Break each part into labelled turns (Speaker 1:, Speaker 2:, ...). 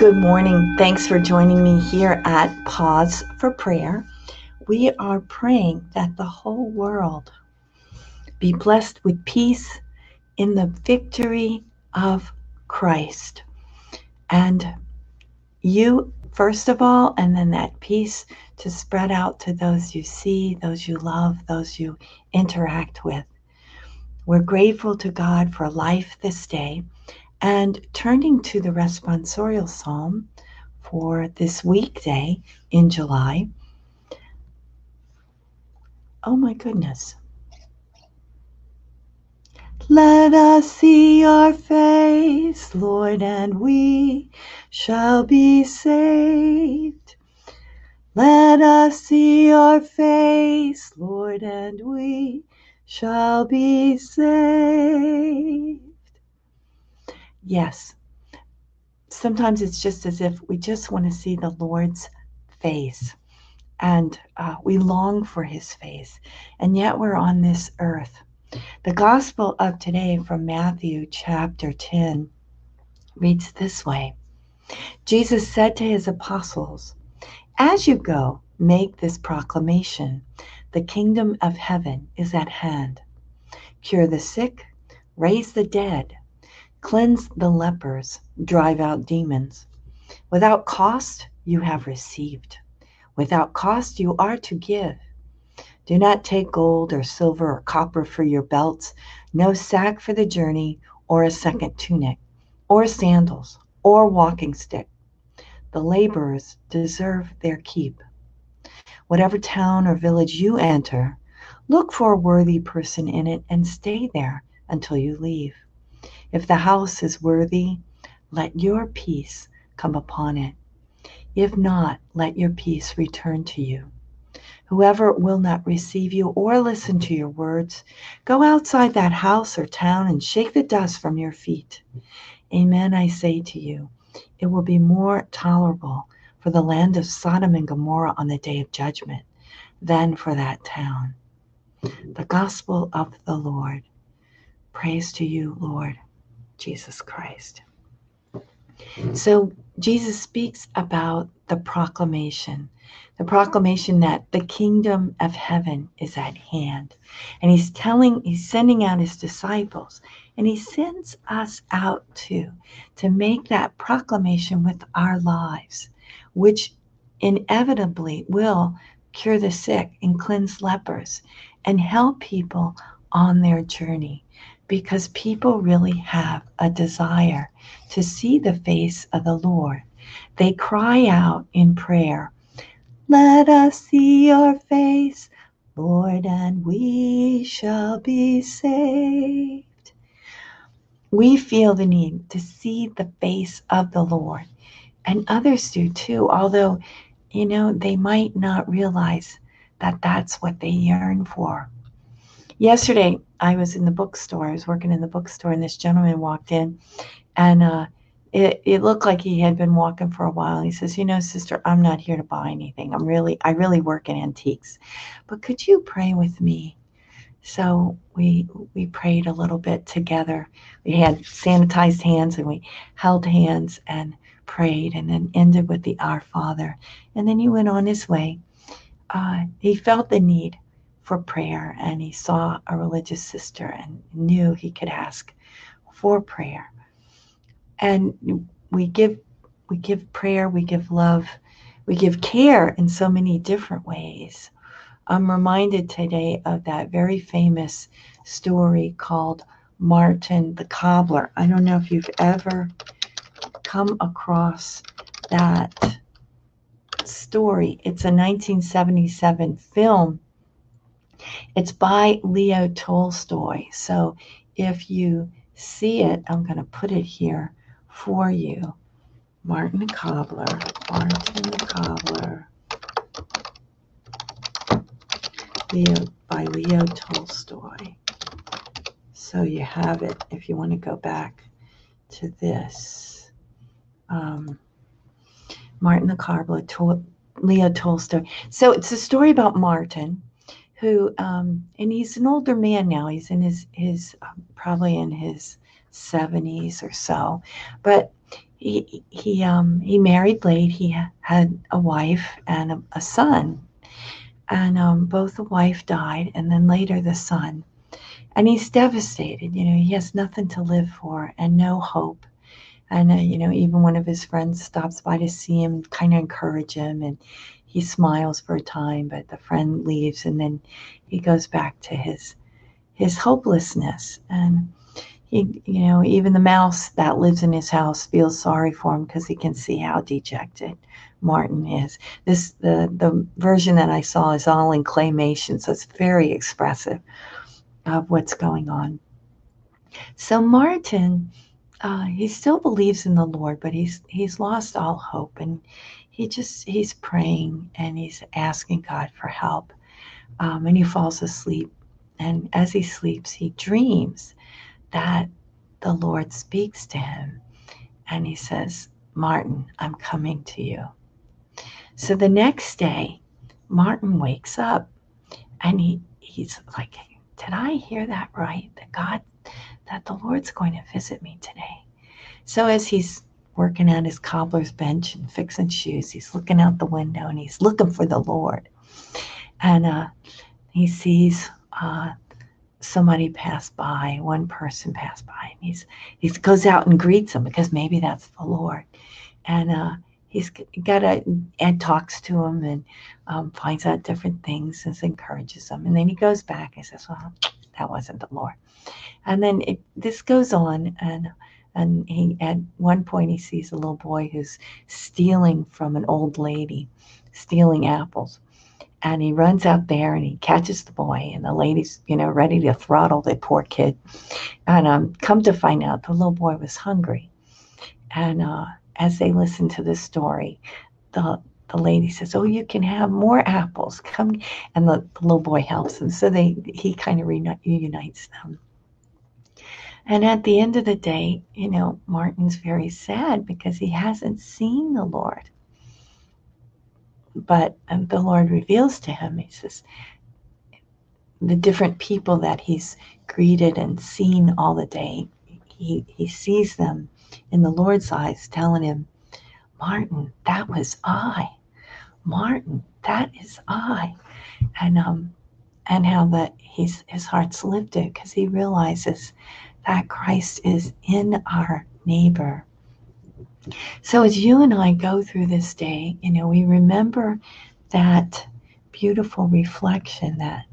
Speaker 1: Good morning. Thanks for joining me here at Pause for Prayer. We are praying that the whole world be blessed with peace in the victory of Christ. And you, first of all, and then that peace to spread out to those you see, those you love, those you interact with. We're grateful to God for life this day. And turning to the responsorial psalm for this weekday in July. Oh my goodness. Let us see your face, Lord, and we shall be saved. Let us see your face, Lord, and we shall be saved. Yes. Sometimes it's just as if we just want to see the Lord's face and uh, we long for his face, and yet we're on this earth. The gospel of today from Matthew chapter 10 reads this way Jesus said to his apostles, As you go, make this proclamation the kingdom of heaven is at hand. Cure the sick, raise the dead Cleanse the lepers, drive out demons. Without cost, you have received. Without cost, you are to give. Do not take gold or silver or copper for your belts, no sack for the journey, or a second tunic, or sandals, or walking stick. The laborers deserve their keep. Whatever town or village you enter, look for a worthy person in it and stay there until you leave. If the house is worthy, let your peace come upon it. If not, let your peace return to you. Whoever will not receive you or listen to your words, go outside that house or town and shake the dust from your feet. Amen, I say to you, it will be more tolerable for the land of Sodom and Gomorrah on the day of judgment than for that town. The gospel of the Lord. Praise to you, Lord. Jesus Christ. So Jesus speaks about the proclamation, the proclamation that the kingdom of heaven is at hand. And he's telling, he's sending out his disciples, and he sends us out too to make that proclamation with our lives, which inevitably will cure the sick and cleanse lepers and help people on their journey because people really have a desire to see the face of the Lord. They cry out in prayer, Let us see your face, Lord, and we shall be saved. We feel the need to see the face of the Lord, and others do too, although, you know, they might not realize that that's what they yearn for. Yesterday, I was in the bookstore. I was working in the bookstore, and this gentleman walked in, and uh, it, it looked like he had been walking for a while. He says, "You know, sister, I'm not here to buy anything. I'm really, I really work in antiques, but could you pray with me?" So we we prayed a little bit together. We had sanitized hands, and we held hands and prayed, and then ended with the Our Father, and then he went on his way. Uh, he felt the need for prayer and he saw a religious sister and knew he could ask for prayer. And we give we give prayer, we give love, we give care in so many different ways. I'm reminded today of that very famous story called Martin the Cobbler. I don't know if you've ever come across that story. It's a 1977 film it's by Leo Tolstoy. So if you see it, I'm going to put it here for you. Martin Cobbler. Martin the Cobbler. Leo by Leo Tolstoy. So you have it if you want to go back to this. Um, Martin the Cobbler, Tol- Leo Tolstoy. So it's a story about Martin who um, and he's an older man now he's in his his um, probably in his 70s or so but he he um he married late. He had a wife and a, a son, and um, both the wife died, and then later the son, and he's devastated. You know, he has nothing to live for and no hope. And uh, you know, even one of his friends stops by to see him, kind of encourage him, and he smiles for a time, but the friend leaves, and then he goes back to his his hopelessness and he, you know, even the mouse that lives in his house feels sorry for him because he can see how dejected Martin is. This the the version that I saw is all in claymation, so it's very expressive of what's going on. So Martin, uh, he still believes in the Lord, but he's he's lost all hope, and he just he's praying and he's asking God for help, um, and he falls asleep. And as he sleeps, he dreams that the Lord speaks to him and he says, Martin, I'm coming to you. So the next day, Martin wakes up and he, he's like, Did I hear that right? That God, that the Lord's going to visit me today. So as he's working at his cobbler's bench and fixing shoes, he's looking out the window and he's looking for the Lord. And uh, he sees uh, somebody pass by, one person passed by, and he's he goes out and greets him because maybe that's the Lord, and uh, he's got a and talks to him and um, finds out different things and encourages him. and then he goes back and says, "Well, that wasn't the Lord," and then it, this goes on and. And he at one point he sees a little boy who's stealing from an old lady, stealing apples. And he runs out there and he catches the boy and the lady's you know ready to throttle the poor kid. And um, come to find out the little boy was hungry. And uh, as they listen to this story the the lady says oh you can have more apples. Come and the, the little boy helps him so they he kind of reunites them. And at the end of the day you know martin's very sad because he hasn't seen the lord. But um, the Lord reveals to him, he says, the different people that he's greeted and seen all the day, he, he sees them in the Lord's eyes, telling him, Martin, that was I. Martin, that is I. And um and how that he's his heart's lifted because he realizes that Christ is in our neighbor. So as you and I go through this day, you know, we remember that beautiful reflection that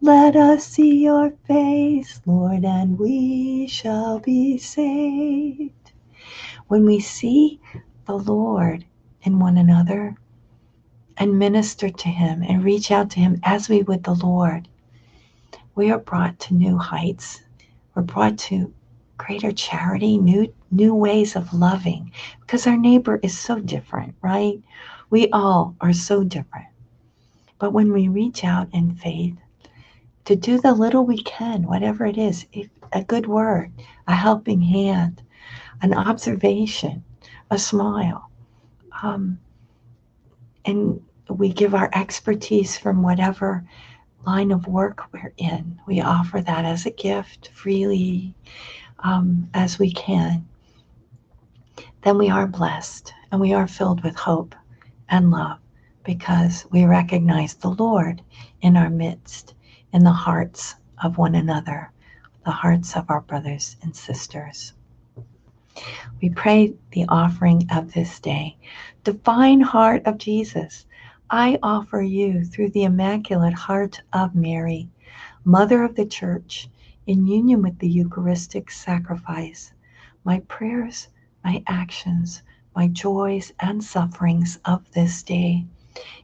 Speaker 1: let us see your face, Lord, and we shall be saved. When we see the Lord in one another and minister to Him and reach out to Him as we would the Lord, we are brought to new heights. We're brought to greater charity, new new ways of loving because our neighbor is so different, right? We all are so different. But when we reach out in faith to do the little we can, whatever it is, a good word, a helping hand, an observation, a smile, um, and we give our expertise from whatever line of work we're in. We offer that as a gift freely um, as we can, then we are blessed and we are filled with hope and love because we recognize the Lord in our midst, in the hearts of one another, the hearts of our brothers and sisters. We pray the offering of this day. Divine Heart of Jesus, I offer you through the Immaculate Heart of Mary, Mother of the Church, in union with the Eucharistic sacrifice, my prayers, my actions, my joys and sufferings of this day,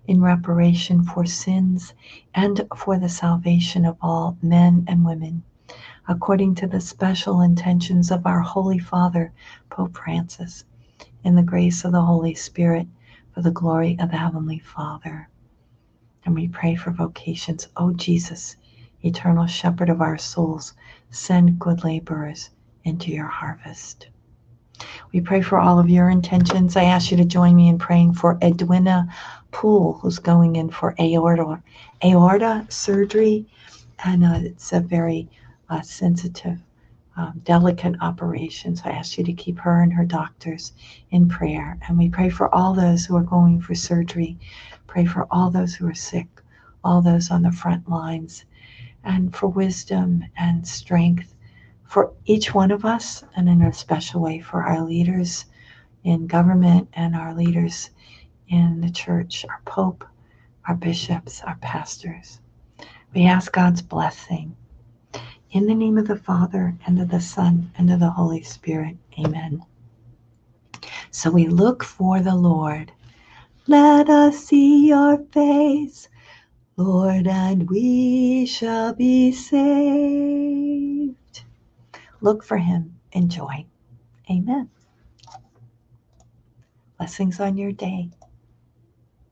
Speaker 1: in reparation for sins and for the salvation of all men and women, according to the special intentions of our Holy Father, Pope Francis, in the grace of the Holy Spirit, for the glory of the Heavenly Father. And we pray for vocations. O oh, Jesus, eternal shepherd of our souls, send good laborers into your harvest. We pray for all of your intentions. I ask you to join me in praying for Edwina Poole, who's going in for aorta, aorta surgery. And uh, it's a very uh, sensitive um, delicate operations. I ask you to keep her and her doctors in prayer. And we pray for all those who are going for surgery. Pray for all those who are sick, all those on the front lines, and for wisdom and strength for each one of us, and in a special way for our leaders in government and our leaders in the church, our Pope, our bishops, our pastors. We ask God's blessing. In the name of the Father, and of the Son, and of the Holy Spirit. Amen. So we look for the Lord. Let us see your face, Lord, and we shall be saved. Look for him. Enjoy. Amen. Blessings on your day.